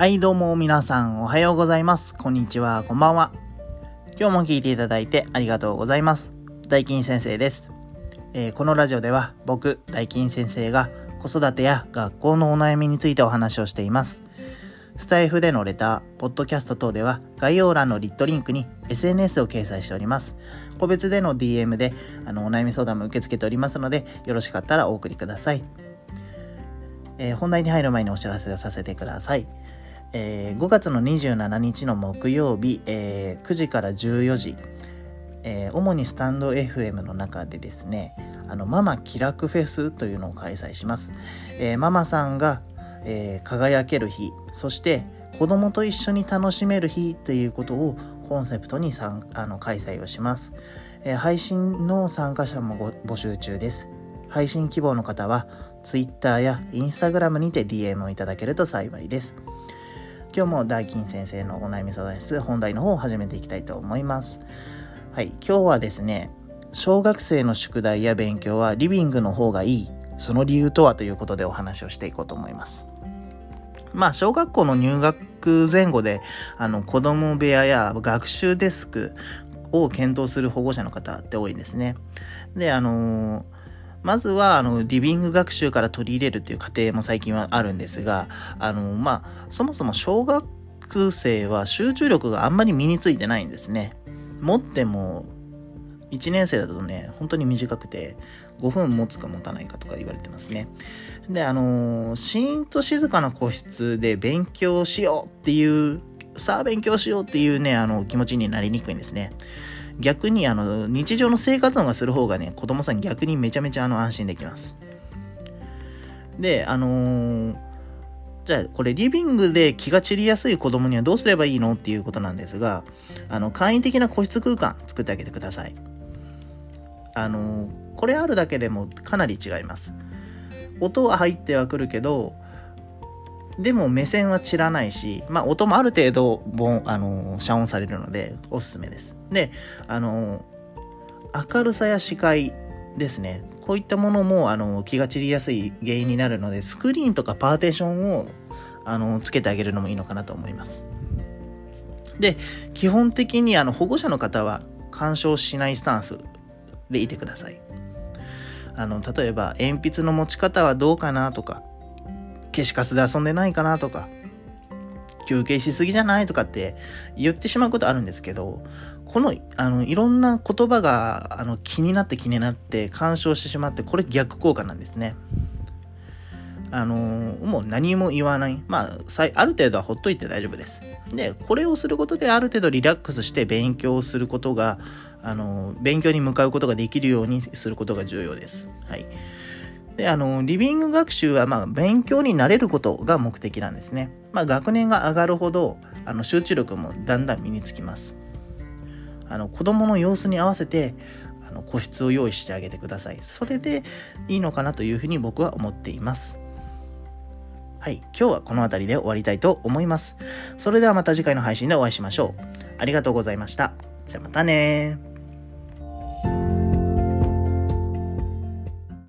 はい、どうも皆さんおはようございます。こんにちは、こんばんは。今日も聞いていただいてありがとうございます。大金先生です。えーこのラジオでは僕、大金先生が子育てや学校のお悩みについてお話をしています。スタイフでのレター、ポッドキャスト等では概要欄のリットリンクに SNS を掲載しております。個別での DM であのお悩み相談も受け付けておりますので、よろしかったらお送りください。えー本題に入る前にお知らせをさせてください。えー5月の27日の木曜日、えー9時から14時、えー主にスタンド FM の中でですね、あの、ママ気楽フェスというのを開催します。えーママさんが、え輝ける日、そして子供と一緒に楽しめる日ということをコンセプトに参あの開催をします、え配信の参加者も募集中です。配信希望の方は Twitter や Instagram にて DM をいただけると幸いです。今日も大金先生のお悩み相談室本題の方を始めていきたいと思います。はい、今日はですね、小学生の宿題や勉強はリビングの方がいい、その理由とはということでお話をしていこうと思います。まあ、小学校の入学前後で、あの、子供部屋や学習デスクを検討する保護者の方って多いんですね。で、あのーまずは、あの、リビング学習から取り入れるっていう過程も最近はあるんですが、あの、まあ、そもそも小学生は集中力があんまり身についてないんですね。持っても、1年生だとね、本当に短くて、5分持つか持たないかとか言われてますね。で、あの、シーンと静かな個室で勉強しようっていう、さあ勉強しようっていうね、あの、気持ちになりにくいんですね。逆にあの日常の生活音がする方がね子供さん逆にめちゃめちゃあの安心できます。であのーじゃあこれリビングで気が散りやすい子供にはどうすればいいのっていうことなんですがあの簡易的な個室空間作ってあげてください。あのーこれあるだけでもかなり違います。音は入ってはくるけどでも目線は散らないし、まあ音もある程度、ボン、あの遮音されるのでおすすめです。で、あの明るさや視界ですね。こういったものも、あの気が散りやすい原因になるので、スクリーンとかパーテーションを、あのつけてあげるのもいいのかなと思います。で、基本的に、あの、保護者の方は干渉しないスタンスでいてください。あの、例えば、鉛筆の持ち方はどうかなとか、消しカスで遊んでないかなとか、休憩しすぎじゃないとかって言ってしまうことあるんですけど、この、あの、いろんな言葉が、あの、気になって気になって干渉してしまって、これ逆効果なんですね。あのもう何も言わない。まあ、ある程度はほっといて大丈夫です。で、これをすることである程度リラックスして勉強をすることが、あの勉強に向かうことができるようにすることが重要です。はい。で、あの、リビング学習は、まあ、勉強になれることが目的なんですね。まあ、学年が上がるほど、あの、集中力もだんだん身につきます。あの、子供の様子に合わせて、あの、個室を用意してあげてください。それでいいのかなというふうに僕は思っています。はい。今日はこの辺りで終わりたいと思います。それではまた次回の配信でお会いしましょう。ありがとうございました。じゃあまたね